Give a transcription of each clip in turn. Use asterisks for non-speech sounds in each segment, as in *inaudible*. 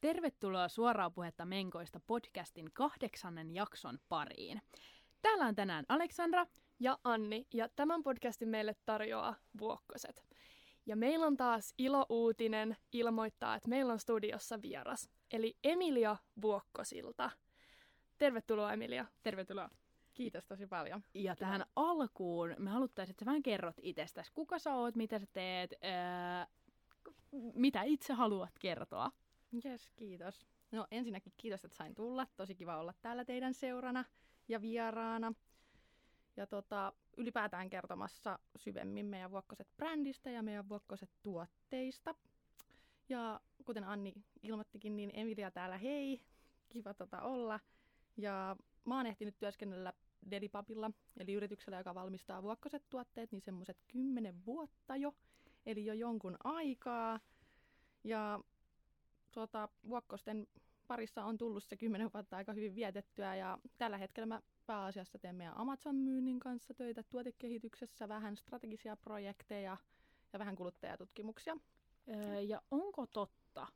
tervetuloa suoraa puhetta Menkoista podcastin kahdeksannen jakson pariin. Täällä on tänään Aleksandra ja Anni, ja tämän podcastin meille tarjoaa Vuokkoset. Ja meillä on taas ilo-uutinen ilmoittaa, että meillä on studiossa vieras, eli Emilia Vuokkosilta. Tervetuloa Emilia. Tervetuloa. Kiitos tosi paljon. Ja tähän alkuun me haluttaisiin, että sä vähän kerrot itsestäsi. Kuka sä oot, mitä sä teet, ää, mitä itse haluat kertoa? Yes, kiitos. No ensinnäkin kiitos, että sain tulla. Tosi kiva olla täällä teidän seurana ja vieraana. Ja tota, ylipäätään kertomassa syvemmin meidän Vuokkoset brändistä ja meidän Vuokkoset tuotteista. Ja kuten Anni ilmoittikin, niin Emilia täällä hei. Kiva tota olla. Ja mä oon ehtinyt työskennellä Delipapilla, eli yrityksellä, joka valmistaa vuokkoset tuotteet, niin semmoiset kymmenen vuotta jo, eli jo jonkun aikaa. Ja tuota, vuokkosten parissa on tullut se kymmenen vuotta aika hyvin vietettyä, ja tällä hetkellä mä pääasiassa teen meidän Amazon-myynnin kanssa töitä tuotekehityksessä, vähän strategisia projekteja ja vähän kuluttajatutkimuksia. ja onko totta,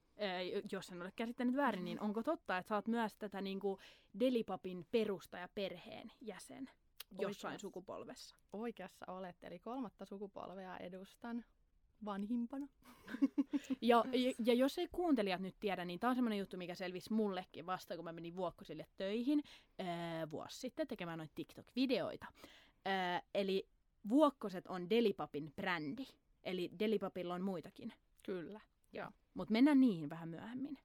jos en ole käsittänyt väärin, niin onko totta, että sä oot myös tätä niin kuin Delipapin perustaja perheen jäsen jossain Oikeassa. sukupolvessa? Oikeassa olet, eli kolmatta sukupolvea edustan vanhimpana. *laughs* ja, ja, ja jos ei kuuntelijat nyt tiedä, niin tämä on semmoinen juttu, mikä selvisi mullekin vasta, kun mä menin Vuokkosille töihin ää, vuosi sitten tekemään noita TikTok-videoita. Ää, eli Vuokkoset on Delipapin brändi, eli Delipapilla on muitakin. Kyllä, joo. Mutta mennään niihin vähän myöhemmin.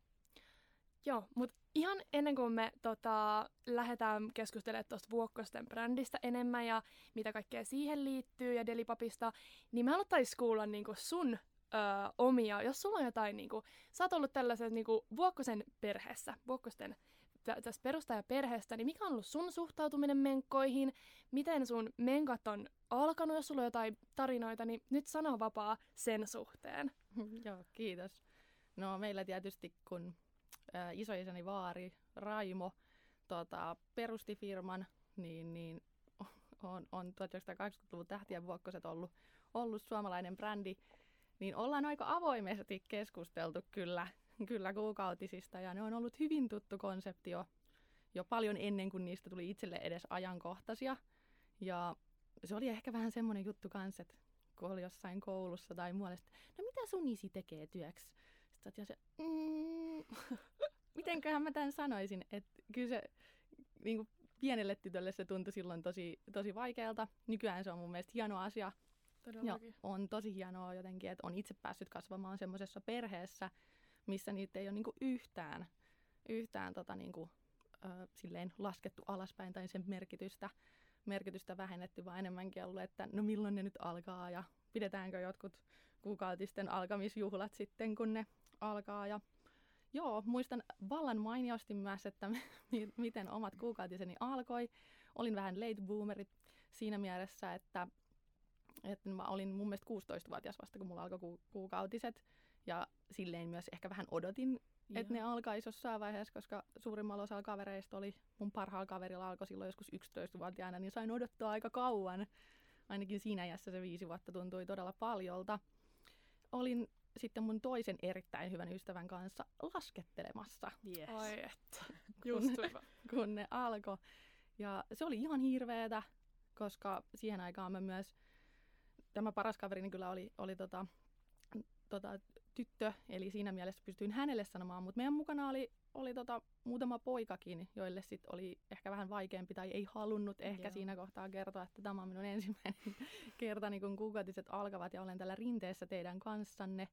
Joo, mutta ihan ennen kuin me tota, lähdetään keskustelemaan tuosta Vuokkosten brändistä enemmän ja mitä kaikkea siihen liittyy ja Delipapista, niin me haluttaisiin kuulla niinku sun ö, omia, jos sulla on jotain, niinku, sä oot ollut tällaisessa niinku, Vuokkosen perheessä, Vuokkosten tässä perustajaperheestä, niin mikä on ollut sun suhtautuminen menkkoihin, miten sun menkat on alkanut, jos sulla on jotain tarinoita, niin nyt sano vapaa sen suhteen. *laughs* Joo, kiitos. No meillä tietysti kun isoisäni vaari Raimo tota, perusti firman, niin, niin *laughs* on, on 1980-luvun tähtien vuokkoset ollut, ollut suomalainen brändi, niin ollaan aika avoimesti keskusteltu kyllä, kyllä kuukautisista ja ne on ollut hyvin tuttu konsepti jo, jo paljon ennen kuin niistä tuli itselle edes ajankohtaisia. Ja se oli ehkä vähän semmoinen juttu kanssa, että kun oli jossain koulussa tai muualla, no mitä sun isi tekee työksi? Sitten se, mm, *laughs* mitenköhän mä tämän sanoisin, että kyllä se niin kuin pienelle tytölle se tuntui silloin tosi, tosi vaikealta. Nykyään se on mun mielestä hieno asia. Todellakin. Ja on tosi hienoa jotenkin, että on itse päässyt kasvamaan semmoisessa perheessä, missä niitä ei ole niinku yhtään, yhtään tota niinku, ö, silleen laskettu alaspäin tai sen merkitystä, merkitystä vähennetty, vaan enemmänkin ollut, että no milloin ne nyt alkaa ja pidetäänkö jotkut kuukautisten alkamisjuhlat sitten, kun ne alkaa. Ja joo, muistan vallan mainiosti myös, että *laughs* miten omat kuukautiseni alkoi. Olin vähän late boomeri siinä mielessä, että, että mä olin mun mielestä 16-vuotias vasta, kun mulla alkoi ku- kuukautiset. Ja silleen myös ehkä vähän odotin, että ne alkaisi jossain vaiheessa, koska suurimmalla osalla kavereista oli, mun parhaalla kaverilla alkoi silloin joskus 11-vuotiaana, niin sain odottaa aika kauan. Ainakin siinä iässä se viisi vuotta tuntui todella paljolta. Olin sitten mun toisen erittäin hyvän ystävän kanssa laskettelemassa. Yes. Ai että, *laughs* just kun, kun ne alkoi. Ja se oli ihan hirveetä, koska siihen aikaan mä myös, tämä paras kaverini kyllä oli, oli tota, tota, tyttö, eli siinä mielessä pystyin hänelle sanomaan, mutta meidän mukana oli, oli tota, muutama poikakin, joille sit oli ehkä vähän vaikeampi tai ei halunnut ehkä Joo. siinä kohtaa kertoa, että tämä on minun ensimmäinen *laughs* kerta, niin kun kuukautiset alkavat ja olen tällä rinteessä teidän kanssanne.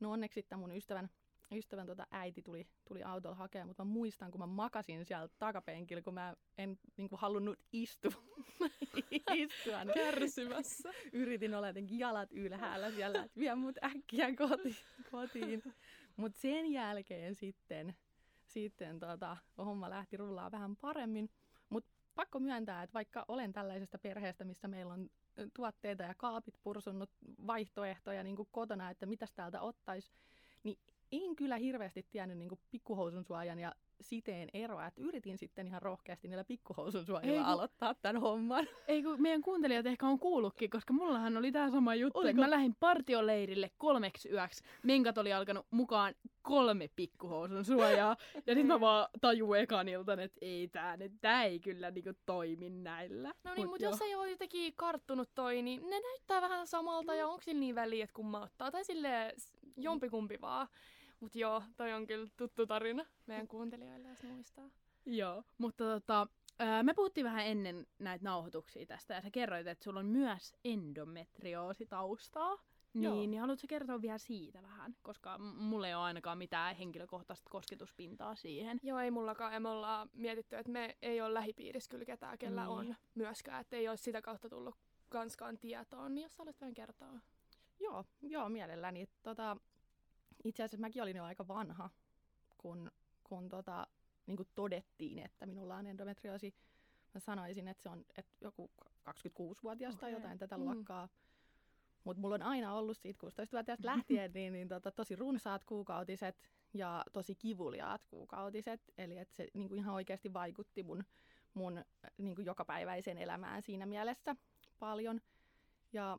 No onneksi sitten mun ystävän, ystävän tota äiti tuli, tuli autolla hakemaan, mutta mä muistan, kun mä makasin siellä takapenkillä, kun mä en niin kuin, halunnut istua. *laughs* istua niin Kärsimässä. Yritin olla jotenkin jalat ylhäällä siellä, että vie mut äkkiä koti, kotiin. Mutta sen jälkeen sitten, sitten tota, homma lähti rullaa vähän paremmin. Mutta pakko myöntää, että vaikka olen tällaisesta perheestä, missä meillä on tuotteita ja kaapit pursunnut vaihtoehtoja niin kuin kotona, että mitäs täältä ottaisi, niin en kyllä hirveästi tiennyt niin pikkuhousun suojan ja siteen eroa, että yritin sitten ihan rohkeasti niillä pikkuhousun suojilla kun- aloittaa tämän homman. *laughs* Ei kun meidän kuuntelijat ehkä on kuullutkin, koska mullahan oli tää sama juttu. Oliko? Että mä lähdin partioleirille kolmeksi yöksi. Menkat oli alkanut mukaan kolme pikkuhousun suojaa. ja sit mä vaan tajuin ekan iltan, että ei tää, nyt, tää ei kyllä niinku toimi näillä. No niin, Mut mutta joo. jos ei ole jotenkin karttunut toi, niin ne näyttää vähän samalta ja onko sillä niin väliä, että kumma ottaa. Tai sille jompikumpi vaan. Mut joo, toi on kyllä tuttu tarina meidän kuuntelijoille, jos muistaa. Joo, mutta tota, me puhuttiin vähän ennen näitä nauhoituksia tästä ja sä kerroit, että sulla on myös endometrioositaustaa. Joo. Niin, niin haluatko kertoa vielä siitä vähän? Koska mulla ei ole ainakaan mitään henkilökohtaista kosketuspintaa siihen. Joo, ei mullakaan. Ja me ollaan mietitty, että me ei ole lähipiirissä kyllä ketään, kellä Niin. on myöskään. Että ei ole sitä kautta tullut kanskaan tietoon. Niin jos sä haluat vähän kertoa. Joo, joo mielelläni. Tota, itse asiassa mäkin olin jo aika vanha, kun, kun tota, niin kuin todettiin, että minulla on endometrioosi. Mä sanoisin, että se on että joku 26-vuotias tai Okei. jotain tätä Mm. luokkaa. Mutta mulla on aina ollut siitä 16-vuotiaasta lähtien niin, niin tota, tosi runsaat kuukautiset ja tosi kivuliaat kuukautiset. Eli että se niin kuin ihan oikeasti vaikutti mun, mun niin kuin jokapäiväiseen elämään siinä mielessä paljon. Ja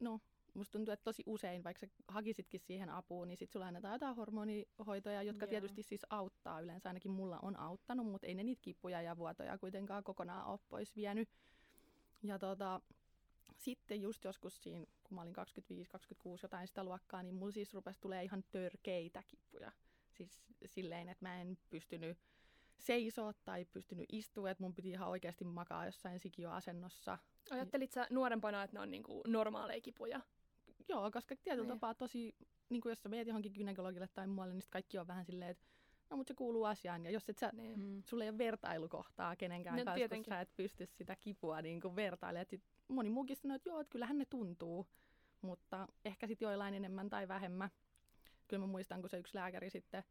no, musta tuntuu, että tosi usein, vaikka sä hakisitkin siihen apuun, niin sit sulla annetaan jotain hormonihoitoja, jotka Joo. tietysti siis auttaa. Yleensä ainakin mulla on auttanut, mutta ei ne niitä kipuja ja vuotoja kuitenkaan kokonaan ole pois vienyt. Ja tota, sitten just joskus siinä, kun mä olin 25-26 jotain sitä luokkaa, niin mulla siis rupesi tulee ihan törkeitä kipuja. Siis silleen, että mä en pystynyt seisoa tai pystynyt istua, että mun piti ihan oikeasti makaa jossain sikioasennossa. Ajattelit sä nuorempana, että ne on niinku normaaleja kipuja? Joo, koska tietyllä Niin. tapaa tosi, niin kuin jos sä meet johonkin gynekologille tai muualle, niin kaikki on vähän silleen, että no mutta se kuuluu asiaan. Ja jos et sä, Niin. Mm. sulla ei ole vertailukohtaa kenenkään No, kanssa, kun tietenkin. sä et pysty sitä kipua niin kuin vertailemaan. Sit moni muukin sanoo, että joo, että kyllähän ne tuntuu, mutta ehkä sitten joillain enemmän tai vähemmän. Kyllä mä muistan, kun se yksi lääkäri sitten,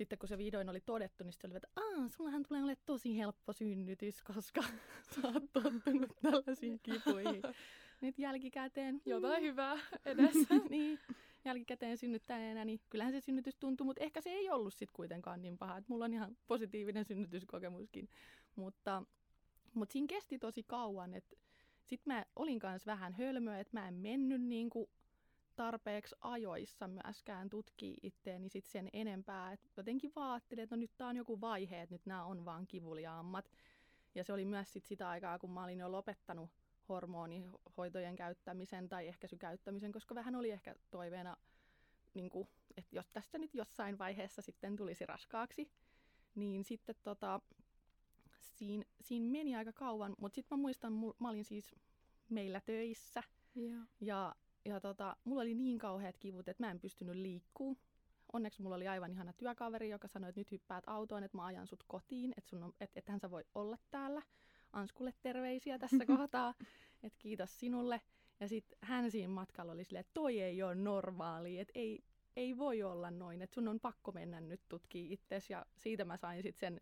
sitten kun se vihdoin oli todettu, niin sitten oli, että Aa, sullahan tulee olemaan tosi helppo synnytys, koska *laughs* sä oot tottunut tällaisiin kipuihin. Nyt jälkikäteen. Jotain mm, hyvää edessä. *laughs* niin, jälkikäteen synnyttäneenä, niin kyllähän se synnytys tuntui, mutta ehkä se ei ollut sitten kuitenkaan niin paha. että mulla on ihan positiivinen synnytyskokemuskin. Mutta, mutta siinä kesti tosi kauan, että sitten mä olin kanssa vähän hölmöä, että mä en mennyt niin kuin tarpeeksi ajoissa myöskään tutkii itteeni sit sen enempää. Et jotenkin vaan ajattelin, että no nyt tää on joku vaihe, että nyt nämä on vaan kivuliaammat. Ja se oli myös sit sitä aikaa, kun mä olin jo lopettanut hormonihoitojen käyttämisen tai ehkäisykäyttämisen, koska vähän oli ehkä toiveena, niin kuin, että jos tästä nyt jossain vaiheessa sitten tulisi raskaaksi, niin sitten tota, siinä, siinä meni aika kauan, mutta sitten mä muistan, mä olin siis meillä töissä Joo. ja, ja tota, mulla oli niin kauheat kivut, että mä en pystynyt liikkuu. Onneksi mulla oli aivan ihana työkaveri, joka sanoi, että nyt hyppäät autoon, että mä ajan sut kotiin, että, sun on, että, että hän sä voi olla täällä. Anskulle terveisiä tässä *laughs* kohtaa, että kiitos sinulle. Ja sitten hän siinä matkalla oli silleen, että toi ei ole normaali, että ei, ei voi olla noin, että sun on pakko mennä nyt tutkii itsesi. Ja siitä mä sain sitten sen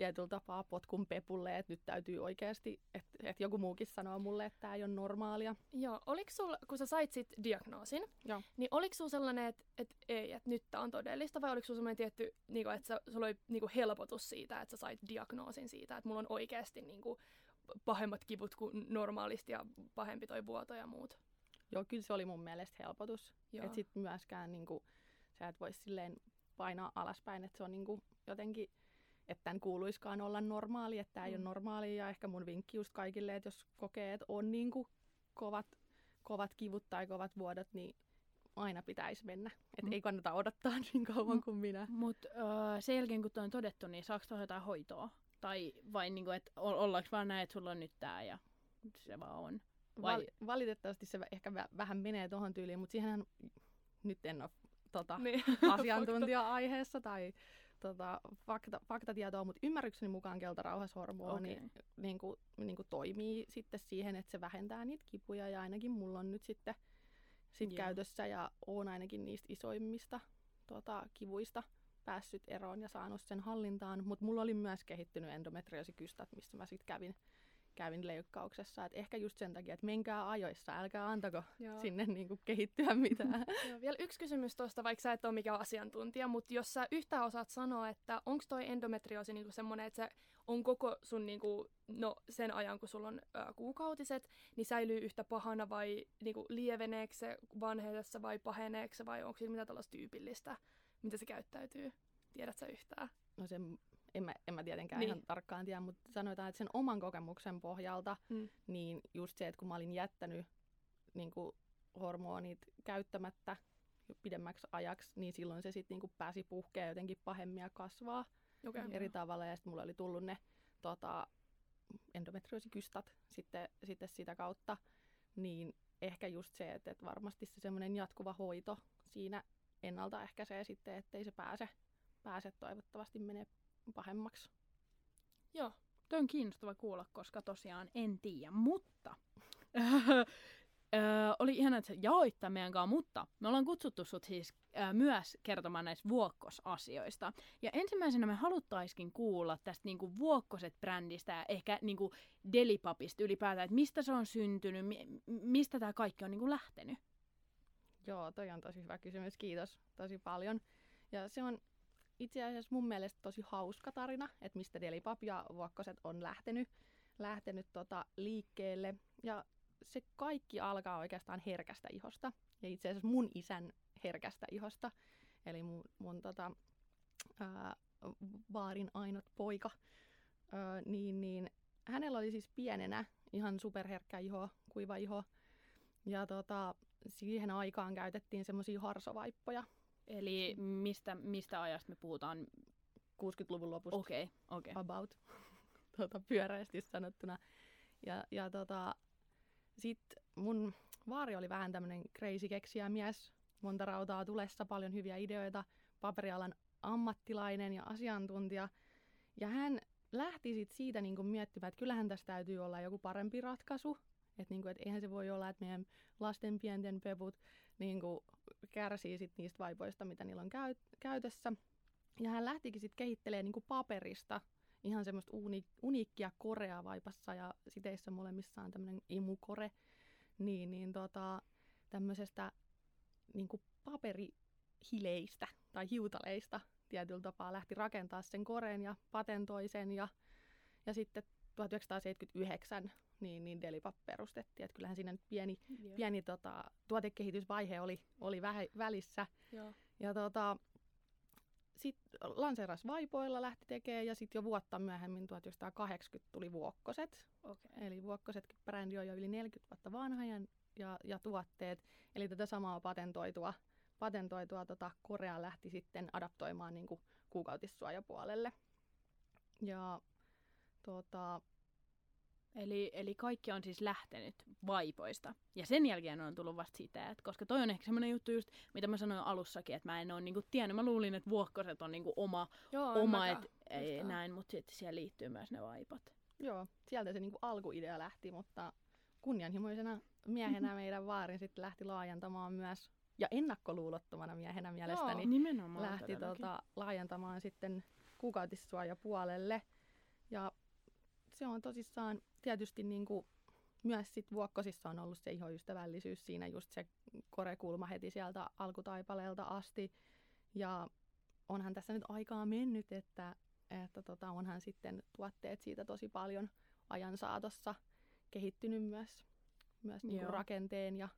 tietyllä tapaa potkun pepulle, että nyt täytyy oikeasti, että, että joku muukin sanoo mulle, että tämä ei ole normaalia. Joo, oliko sul, kun sä sait sit diagnoosin, Joo. niin oliko sulla sellainen, että et ei, että nyt tää on todellista, vai oliko sulla sellainen tietty, niinku, että sä, sulla oli niinku helpotus siitä, että sä sait diagnoosin siitä, että mulla on oikeasti niinku, pahemmat kivut kuin normaalisti ja pahempi toi vuoto ja muut? Joo, kyllä se oli mun mielestä helpotus. Että sit myöskään niinku, sä et vois silleen painaa alaspäin, että se on niinku jotenkin, että tämän kuuluiskaan olla normaali, että tämä ei Mm. ole normaali. Ja ehkä mun vinkki just kaikille, että jos kokee, että on niinku kovat, kovat kivut tai kovat vuodot, niin aina pitäisi mennä. Että Mm. ei kannata odottaa *laughs* niin kauan Mm. kuin minä. Mutta öö, sen jälkeen, kun on todettu, niin saako tuohon jotain hoitoa? Tai vai niinku, että ollaanko vaan näin, että sulla on nyt tää ja se vaan on? Vai- Val- valitettavasti se ehkä vä- vähän menee tuohon tyyliin, mutta siihenhän nyt en ole tota, Niin. *laughs* asiantuntija-aiheessa tai tota, fakta, faktatietoa, mutta ymmärrykseni mukaan keltarauhashormoni Okei. niin kuin, niin kuin toimii sitten siihen, että se vähentää niitä kipuja ja ainakin mulla on nyt sitten sit Joo. käytössä ja oon ainakin niistä isoimmista tota, kivuista päässyt eroon ja saanut sen hallintaan, mutta mulla oli myös kehittynyt endometriosikystat, missä mä sitten kävin, kävin leikkauksessa. Et ehkä just sen takia, että menkää ajoissa, älkää antako Joo. sinne niinku kehittyä mitään. *laughs* Joo, vielä yksi kysymys tuosta, vaikka sä et ole mikään asiantuntija, mutta jos sä yhtään osaat sanoa, että onko toi endometrioosi niinku semmoinen, että se on koko sun niinku, no, sen ajan, kun sulla on ö, kuukautiset, niin säilyy yhtä pahana vai niinku, lieveneekö se vanhetessa vai paheneeko se vai onko sillä mitään tällaista tyypillistä, mitä se käyttäytyy? Tiedät sä yhtään? No sen, en, mä, en mä tietenkään Niin. ihan tarkkaan tiedä, mutta sanotaan, että sen oman kokemuksen pohjalta, Mm. niin just se, että kun mä olin jättänyt niin kuin hormonit käyttämättä jo pidemmäksi ajaksi, niin silloin se sitten niin pääsi puhkea jotenkin pahemmin ja kasvaa Okay. eri tavalla. Ja sitten mulla oli tullut ne tota, endometriosikystat sitten, sitten sitä kautta. Niin ehkä just se, että, että varmasti se semmoinen jatkuva hoito siinä ennaltaehkäisee sitten, ettei se pääse, pääse toivottavasti menee pahemmaksi. Joo. Toi on kiinnostava kuulla, koska tosiaan en tiedä, mutta *laughs* Öö, oli ihana, että sä jaoit tämän meidän kanssa, mutta me ollaan kutsuttu sut siis öö, myös kertomaan näistä vuokkosasioista. Ja ensimmäisenä me haluttaiskin kuulla tästä niinku vuokkoset-brändistä ja ehkä niinku Delipapista ylipäätään, että mistä se on syntynyt, mi- mistä tämä kaikki on niinku lähtenyt. Joo, toi on tosi hyvä kysymys. Kiitos tosi paljon. Ja se on itse asiassa mun mielestä tosi hauska tarina, että mistä Delipap ja Vuokkoset on lähtenyt, lähtenyt tota liikkeelle. Ja se kaikki alkaa oikeastaan herkästä ihosta. Ja itse asiassa mun isän herkästä ihosta. Eli mun, mun tota, ää, vaarin ainut poika. Ää, niin, niin, hänellä oli siis pienenä ihan superherkkä iho, kuiva iho. Ja tota, siihen aikaan käytettiin semmoisia harsovaippoja Eli mistä, mistä ajasta me puhutaan? 60-luvun lopusta Okei, okay, okei. Okay. about *laughs* tota, pyöreästi sanottuna. Ja, ja tota, sit mun vaari oli vähän tämmönen crazy keksiä mies, monta rautaa tulessa, paljon hyviä ideoita, paperialan ammattilainen ja asiantuntija. Ja hän lähti sit siitä niin miettimään, että kyllähän tässä täytyy olla joku parempi ratkaisu. Että niin et eihän se voi olla, että meidän lasten pienten peput niin kärsii sit niistä vaipoista, mitä niillä on käy- käytössä. Ja hän lähtikin sitten kehittelemään niin paperista ihan semmoista uni- uniikkia korea vaipassa ja siteissä molemmissa on tämmöinen imukore. Niin, niin tota, tämmöisestä niin paperihileistä tai hiutaleista tietyllä tapaa lähti rakentaa sen koreen ja patentoi sen ja, ja sitten 1979 niin, niin Delipap perustettiin. Että kyllähän siinä nyt pieni, Joo. pieni tota, tuotekehitysvaihe oli, oli vähä, välissä. Joo. Ja tota, sitten lanseeras vaipoilla lähti tekemään ja sitten jo vuotta myöhemmin 1980 tuli Vuokkoset. Okay. Eli Vuokkosetkin brändi on jo yli 40 vuotta vanha ja, ja, ja tuotteet. Eli tätä samaa patentoitua, patentoitua tota, Korea lähti sitten adaptoimaan niin kuin kuukautissuojapuolelle. Ja tota, Eli, eli kaikki on siis lähtenyt vaipoista. Ja sen jälkeen on tullut vasta sitä, että koska toi on ehkä semmoinen juttu just, mitä mä sanoin alussakin, että mä en ole niinku tiennyt, mä luulin, että vuokkoset on niinku oma, Joo, oma et, ei, näin, mutta sitten siellä liittyy myös ne vaipat. Joo, sieltä se niinku alkuidea lähti, mutta kunnianhimoisena miehenä *laughs* meidän vaarin sitten lähti laajentamaan myös, ja ennakkoluulottomana miehenä mielestäni, Nimenomaan lähti tota, laajentamaan sitten kuukautissuojapuolelle. Ja se on tosissaan tietysti niinku, myös sit Vuokkosissa on ollut se ihoystävällisyys siinä just se korekulma heti sieltä alkutaipaleelta asti. Ja onhan tässä nyt aikaa mennyt, että, että tota, onhan sitten tuotteet siitä tosi paljon ajan saatossa kehittynyt myös, myös niinku Joo. rakenteen ja,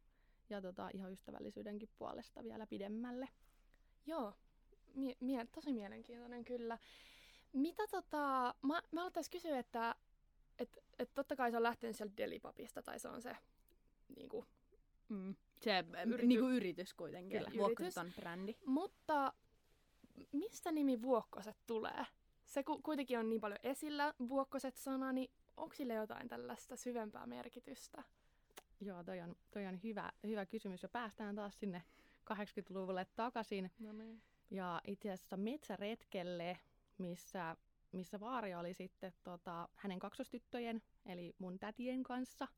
ja tota, ihoystävällisyydenkin puolesta vielä pidemmälle. Joo, mie- mie- tosi mielenkiintoinen kyllä. Mitä tota, mä, mä aloittaisin kysyä, että et, et totta kai se on lähtenyt sieltä Delipapista, tai se on se niinku, Mm. Se Yrity- Yrity... niinku yritys kuitenkin. Kyllä, yritys. on brändi. Mutta mistä nimi Vuokkoset tulee? Se ku- kuitenkin on niin paljon esillä, Vuokkoset-sana, niin onko sille jotain tällaista syvempää merkitystä? Joo, toi on, toi on hyvä, hyvä kysymys. Ja päästään taas sinne 80-luvulle takaisin. No niin. Ja itse asiassa metsäretkelle, missä, missä Vaari oli sitten tota, hänen kaksostyttöjen, eli mun tätien kanssa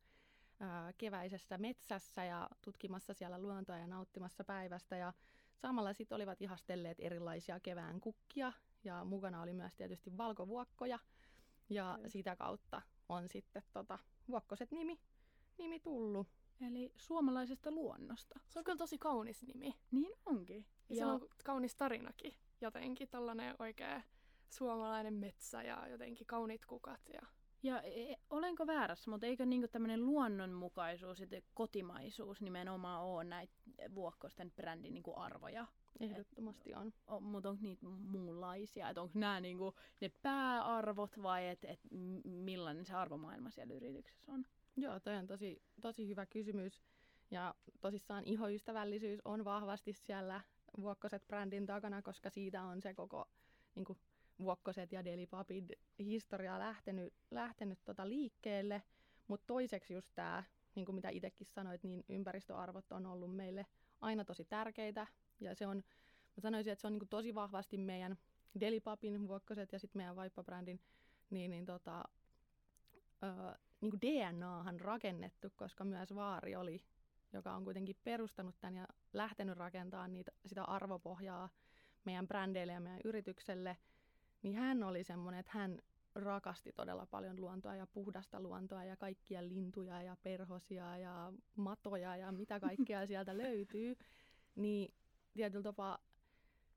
ää, keväisessä metsässä ja tutkimassa siellä luontoa ja nauttimassa päivästä. Ja samalla sitten olivat ihastelleet erilaisia kevään kukkia ja mukana oli myös tietysti valkovuokkoja. Ja Kyllä. sitä kautta on sitten tota, Vuokkoset nimi, nimi tullut. Eli suomalaisesta luonnosta. Se on kyllä tosi kaunis nimi. Niin onkin. Ja, ja... on kaunis tarinakin. Jotenkin tällainen oikea suomalainen metsä ja jotenkin kauniit kukat. Ja... Ja e, olenko väärässä, mutta eikö niinku tämmöinen luonnonmukaisuus ja kotimaisuus nimenomaan ole näitä Vuokkosten brändin niinku arvoja? Ehdottomasti on. on mutta onko niitä muunlaisia? Että onko nämä niinku ne pääarvot vai et, et millainen se arvomaailma siellä yrityksessä on? Joo, toi on tosi, tosi hyvä kysymys. Ja tosissaan ihoystävällisyys on vahvasti siellä Vuokkoset-brändin takana, koska siitä on se koko niin kuin, Vuokkoset ja Delipapid historia lähtenyt, lähtenyt tota liikkeelle. Mutta toiseksi just tämä, niin kuin mitä itsekin sanoit, niin ympäristöarvot on ollut meille aina tosi tärkeitä. Ja se on, mä sanoisin, että se on niin tosi vahvasti meidän Delipapin Vuokkoset ja sitten meidän Vaippa-brändin niin, niin tota, niin kuin DNAhan rakennettu, koska myös Vaari oli, joka on kuitenkin perustanut tämän ja lähtenyt rakentamaan niitä, sitä arvopohjaa meidän brändeille ja meidän yritykselle, niin hän oli semmoinen, että hän rakasti todella paljon luontoa ja puhdasta luontoa ja kaikkia lintuja ja perhosia ja matoja ja mitä kaikkea *laughs* sieltä löytyy, niin tietyllä tapaa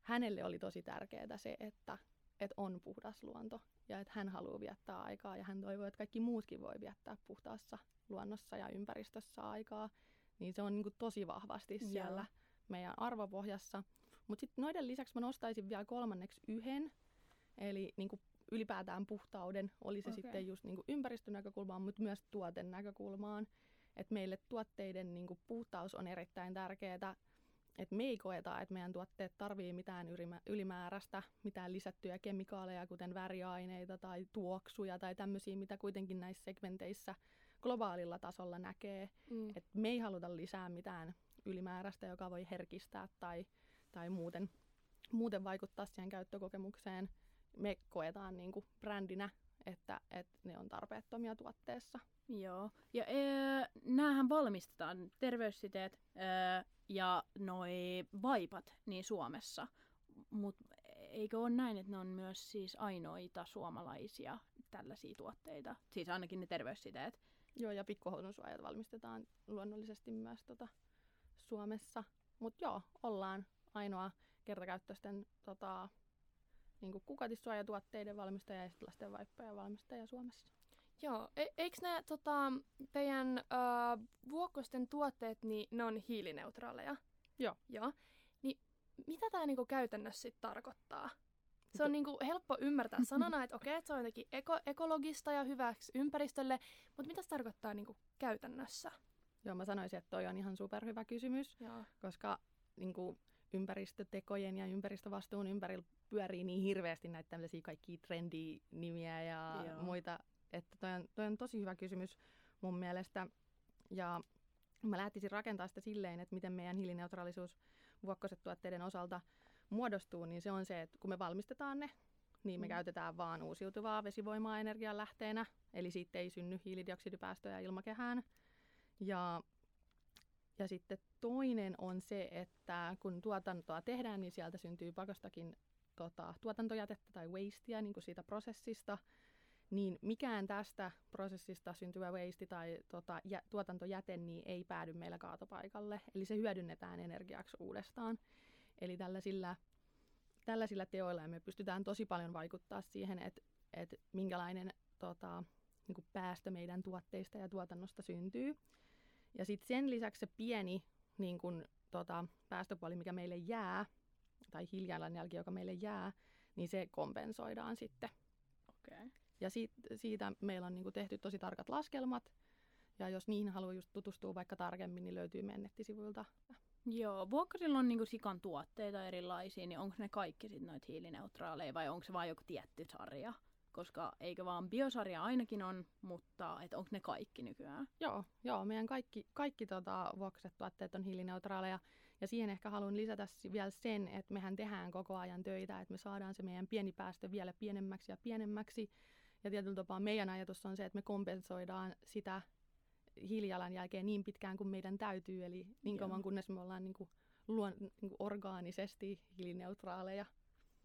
hänelle oli tosi tärkeää se, että, että on puhdas luonto ja että hän haluaa viettää aikaa ja hän toivoo, että kaikki muutkin voi viettää puhtaassa luonnossa ja ympäristössä aikaa. Niin se on niin kuin tosi vahvasti siellä Joo. meidän arvopohjassa. Mutta sitten noiden lisäksi mä nostaisin vielä kolmanneksi yhden, eli niin kuin ylipäätään puhtauden, oli se okay. sitten just niin kuin ympäristönäkökulmaan, mutta myös tuoten näkökulmaan. Että meille tuotteiden niin kuin puhtaus on erittäin tärkeää että me ei koeta, että meidän tuotteet tarvii mitään ylimääräistä, mitään lisättyjä kemikaaleja, kuten väriaineita tai tuoksuja tai tämmöisiä, mitä kuitenkin näissä segmenteissä globaalilla tasolla näkee. Mm. Että me ei haluta lisää mitään ylimääräistä, joka voi herkistää tai, tai muuten, muuten vaikuttaa siihen käyttökokemukseen. Me koetaan niin kuin brändinä, että, että ne on tarpeettomia tuotteessa. Joo, ja ee, näähän valmistetaan, terveyssiteet, ee, ja noi vaipat niin Suomessa. Mutta eikö ole näin, että ne on myös siis ainoita suomalaisia tällaisia tuotteita? Siis ainakin ne terveyssiteet. Joo, ja pikkuhousunsuojat valmistetaan luonnollisesti myös tota Suomessa. Mutta joo, ollaan ainoa kertakäyttöisten tota, niin kukatissuojatuotteiden valmistaja ja lasten vaippojen valmistaja Suomessa. Joo, e- eikö ne tota, teidän ö, vuokkosten tuotteet, niin ne on hiilineutraaleja? Joo. Joo. Niin mitä tämä niinku käytännössä sit tarkoittaa? Se on niinku helppo ymmärtää sanana, että okei, että se on jotenkin eko- ekologista ja hyväksi ympäristölle, mutta mitä se tarkoittaa niinku käytännössä? Joo, mä sanoisin, että toi on ihan superhyvä kysymys, Joo. koska niinku, ympäristötekojen ja ympäristövastuun ympärillä pyörii niin hirveästi näitä tämmöisiä kaikkia trendinimiä ja Joo. muita että toi on, toi on tosi hyvä kysymys mun mielestä. Ja mä lähtisin rakentaa sitä silleen, että miten meidän hiilineutraalisuus vuokkoset tuotteiden osalta muodostuu, niin se on se, että kun me valmistetaan ne, niin me mm. käytetään vaan uusiutuvaa vesivoimaa energianlähteenä, eli siitä ei synny hiilidioksidipäästöjä ilmakehään. Ja, ja sitten toinen on se, että kun tuotantoa tehdään, niin sieltä syntyy pakostakin tota, tuotantojätettä tai wastea niin kuin siitä prosessista, niin mikään tästä prosessista syntyvä waste tai tota, jä, tuotantojäte niin ei päädy meillä kaatopaikalle. Eli se hyödynnetään energiaksi uudestaan. Eli tällaisilla, tällaisilla teoilla me pystytään tosi paljon vaikuttaa siihen, että, että minkälainen tota, niin päästö meidän tuotteista ja tuotannosta syntyy. Ja sitten sen lisäksi se pieni niin kuin, tota, päästöpuoli, mikä meille jää, tai hiilijalanjälki, joka meille jää, niin se kompensoidaan sitten. Okay. Ja siitä, siitä meillä on niin tehty tosi tarkat laskelmat. Ja jos niihin haluaa just tutustua vaikka tarkemmin, niin löytyy meidän nettisivuilta. Joo, Vuokkasilla on niinku sikan tuotteita erilaisia, niin onko ne kaikki sitten noita hiilineutraaleja vai onko se vain joku tietty sarja? Koska eikö vaan biosarja ainakin on, mutta onko ne kaikki nykyään? Joo, joo meidän kaikki, kaikki tota, vuokkaset tuotteet on hiilineutraaleja. Ja siihen ehkä haluan lisätä vielä sen, että mehän tehdään koko ajan töitä, että me saadaan se meidän pieni päästö vielä pienemmäksi ja pienemmäksi. Ja tietyllä tapaa meidän ajatus on se, että me kompensoidaan sitä hiilijalanjälkeen niin pitkään kuin meidän täytyy, eli niin kauan kunnes me ollaan niin kuin, luon, niin kuin orgaanisesti hiilineutraaleja.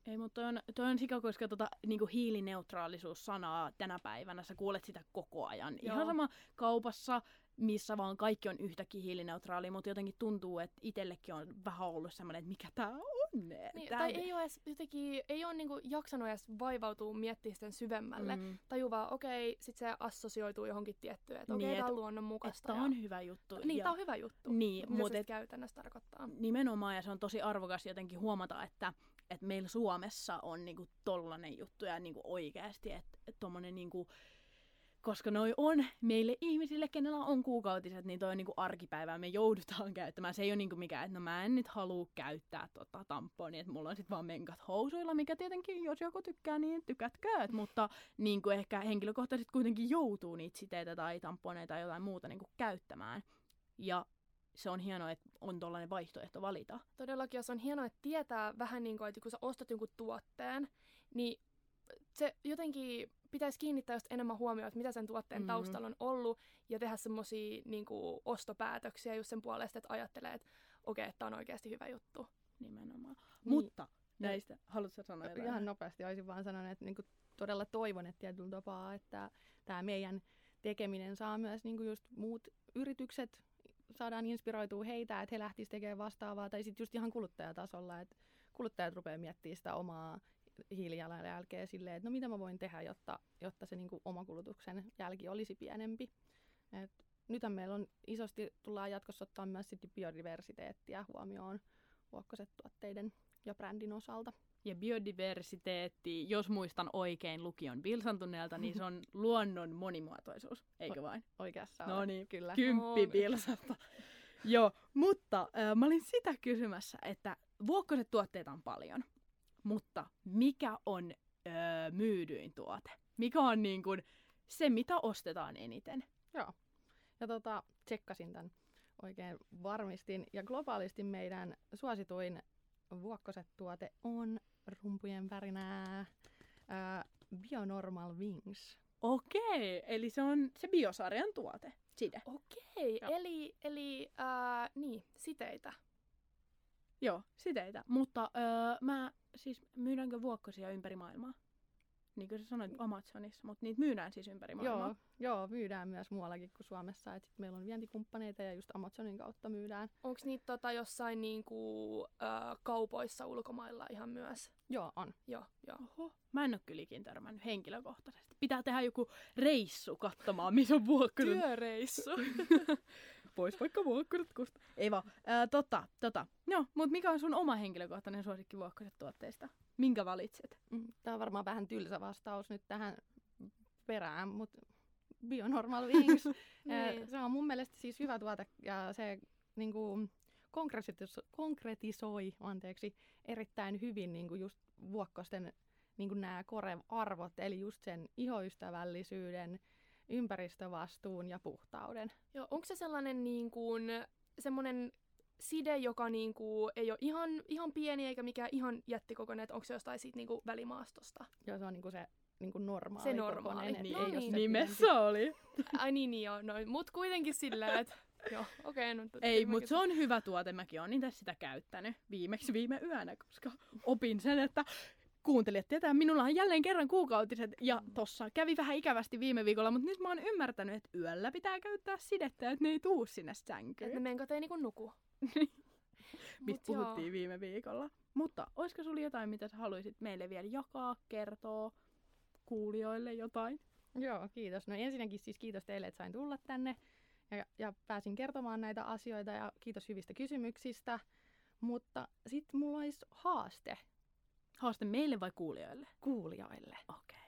Ei, mutta toi on, toi on sika, koska tota, niinku hiilineutraalisuus-sanaa tänä päivänä, sä kuulet sitä koko ajan. Joo. Ihan sama kaupassa, missä vaan kaikki on yhtäkin hiilineutraali, mutta jotenkin tuntuu, että itsellekin on vähän ollut semmoinen, että mikä tää on. Niin, tää... tai ei ole edes jotenkin, ei ole niinku jaksanut edes vaivautua miettiä sen syvemmälle. Mm. Mm. Taju vaan, okei, sit se assosioituu johonkin tiettyyn, että okei, Niin, tää et- on luonnon Et mukaista. tää ja- on hyvä juttu. Niin, ja tää on hyvä juttu. Niin, Mitä mutta se et, käytännössä tarkoittaa? nimenomaan, ja se on tosi arvokas jotenkin huomata, että että meillä Suomessa on niinku tollanen juttu ja niinku oikeasti, että et tommonen niinku, koska noi on meille ihmisille, kenellä on kuukautiset, niin toi on niinku arkipäivää, me joudutaan käyttämään. Se ei ole niinku mikään, että no mä en nyt halua käyttää tota tamponia, että mulla on sit vaan menkat housuilla, mikä tietenkin, jos joku tykkää, niin tykätkööt, mutta niinku ehkä henkilökohtaisesti kuitenkin joutuu niitä siteitä tai tamponeita tai jotain muuta niinku käyttämään. Ja se on hienoa, että on tollainen vaihtoehto valita. Todellakin, jos on hienoa, että tietää vähän niin kuin, että kun sä ostat jonkun tuotteen, niin se jotenkin pitäisi kiinnittää just enemmän huomioon, että mitä sen tuotteen Mhm. taustalla on ollut, ja tehdä semmoisia niin ostopäätöksiä just sen puolesta, että ajattelee, että okei, että tämä on oikeasti hyvä juttu. Nimenomaan. Niin. Mutta näistä, haluatko sanoa jotain? Ihan nopeasti olisin vaan sanonut, että niinku todella toivon, että tietyllä tapaa, että tämä meidän tekeminen saa myös niinku just muut yritykset, saadaan inspiroitua heitä, että he lähtisivät tekemään vastaavaa, tai sitten just ihan kuluttajatasolla, että kuluttajat rupeaa miettimään sitä omaa hiilijalanjälkeä silleen, että no mitä mä voin tehdä, jotta, jotta se niinku oma kulutuksen jälki olisi pienempi. Et nythän meillä on isosti, tullaan jatkossa ottaa myös sitten biodiversiteettiä huomioon vuokkoset tuotteiden ja brändin osalta. Ja biodiversiteetti, jos muistan oikein lukion Bilsantuneelta, niin se on luonnon monimuotoisuus, eikö vain? Oikeassa No niin, kyllä. Kymppi On. Bilsasta. *laughs* Joo, mutta äh, mä olin sitä kysymässä, että vuokkoset tuotteita on paljon, mutta mikä on äh, myydyin tuote? Mikä on niin kuin se, mitä ostetaan eniten? Joo. Ja tota, tsekkasin tämän oikein varmistin. Ja globaalisti meidän suosituin vuokkoset-tuote on rumpujen värinää ää, Bionormal Wings. Okei, eli se on se biosarjan tuote, side. Okei, Joo. eli, eli ää, niin, siteitä. Joo, siteitä. Mutta öö, mä siis myydäänkö vuokkosia ympäri maailmaa? Niin kuin sä sanoit Amazonissa, mutta niitä myydään siis ympäri maailmaa. Joo, joo, myydään myös muuallakin kuin Suomessa. Et sit meillä on vientikumppaneita ja just Amazonin kautta myydään. Onko niitä tota, jossain niinku, ää, kaupoissa ulkomailla ihan myös? Joo, on. Joo, joo. Oho. Mä en ole kyllä ikin törmännyt henkilökohtaisesti. Pitää tehdä joku reissu katsomaan, missä on vuokkoset. Työreissu. *laughs* Pois vaikka vuokkoset kusta. Ei vaan. Ää, tota, tota. No, mutta mikä on sun oma henkilökohtainen suosikki vuokkoset tuotteista? Minkä valitset? Tämä on varmaan vähän tylsä vastaus nyt tähän perään, mutta Bionormal *laughs* Wings. Niin. se on mun mielestä siis hyvä tuote ja se niin kuin, konkretis- konkretisoi anteeksi, erittäin hyvin niin kuin just vuokkosten niin kuin nämä core-arvot, eli just sen ihoystävällisyyden, ympäristövastuun ja puhtauden. Joo, onko se sellainen niin kuin, semmoinen side, joka niin kuin, ei ole ihan, ihan pieni eikä mikään ihan jättikokoinen, että onko se jostain siitä niin kuin välimaastosta? Ja se on niin kuin se niin kuin normaali Se normaali. Niin, ei oo niin. Nimessä oli. Ai niin, niin joo, no, mutta kuitenkin silleen, että *laughs* joo, okei. Okay, no, Ei, mutta se on hyvä tuote. Mäkin olen itse sitä käyttänyt viimeksi viime yönä, koska opin sen, että kuuntelijat tietää, minulla on jälleen kerran kuukautiset ja tossa kävi vähän ikävästi viime viikolla, mutta nyt mä oon ymmärtänyt, että yöllä pitää käyttää sidettä, että ne ei tuu sinne Että sänkyyn. ne menkot ei niinku nuku. *laughs* Mistä Mut joo. puhuttiin viime viikolla. Mutta olisiko sulla jotain, mitä sä haluaisit meille vielä jakaa, kertoa kuulijoille jotain? Joo, kiitos. No ensinnäkin siis kiitos teille, että sain tulla tänne ja, ja pääsin kertomaan näitä asioita ja kiitos hyvistä kysymyksistä. Mutta sitten mulla olisi haaste Haaste meille vai kuulijoille? kuulijoille. Okei.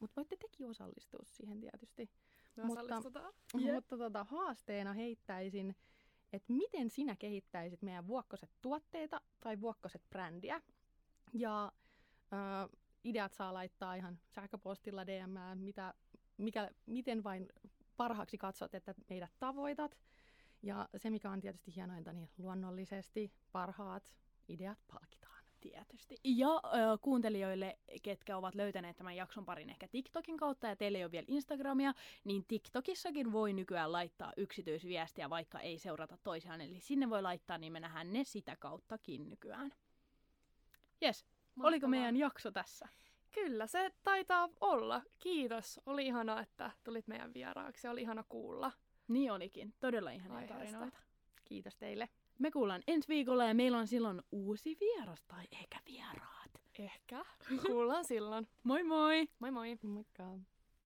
Mutta voitte tekin osallistua siihen tietysti. Me Mutta- osallistutaan. *laughs* Jep. Mutta tota, haasteena heittäisin, että miten sinä kehittäisit meidän vuokkoset tuotteita tai vuokkoset brändiä. Ja äh, ideat saa laittaa ihan sähköpostilla DM, mitä, mikä, miten vain parhaaksi katsot, että meidät tavoitat. Ja se, mikä on tietysti hienointa, niin luonnollisesti parhaat ideat palkitaan. Tietysti. Ja ö, kuuntelijoille, ketkä ovat löytäneet tämän jakson parin ehkä TikTokin kautta ja teillä ei ole vielä Instagramia, niin TikTokissakin voi nykyään laittaa yksityisviestiä, vaikka ei seurata toisiaan. Eli sinne voi laittaa, niin me nähdään ne sitä kauttakin nykyään. Yes. Oliko meidän jakso tässä? Kyllä, se taitaa olla. Kiitos. Oli ihana, että tulit meidän vieraaksi. Oli ihana kuulla. Niin olikin. Todella ihania Aiheesta. tarinoita. Kiitos teille. Me kuullaan ensi viikolla ja meillä on silloin uusi vieras tai ehkä vieraat. Ehkä. *laughs* Kuullaan silloin. Moi moi! Moi moi. Moikka.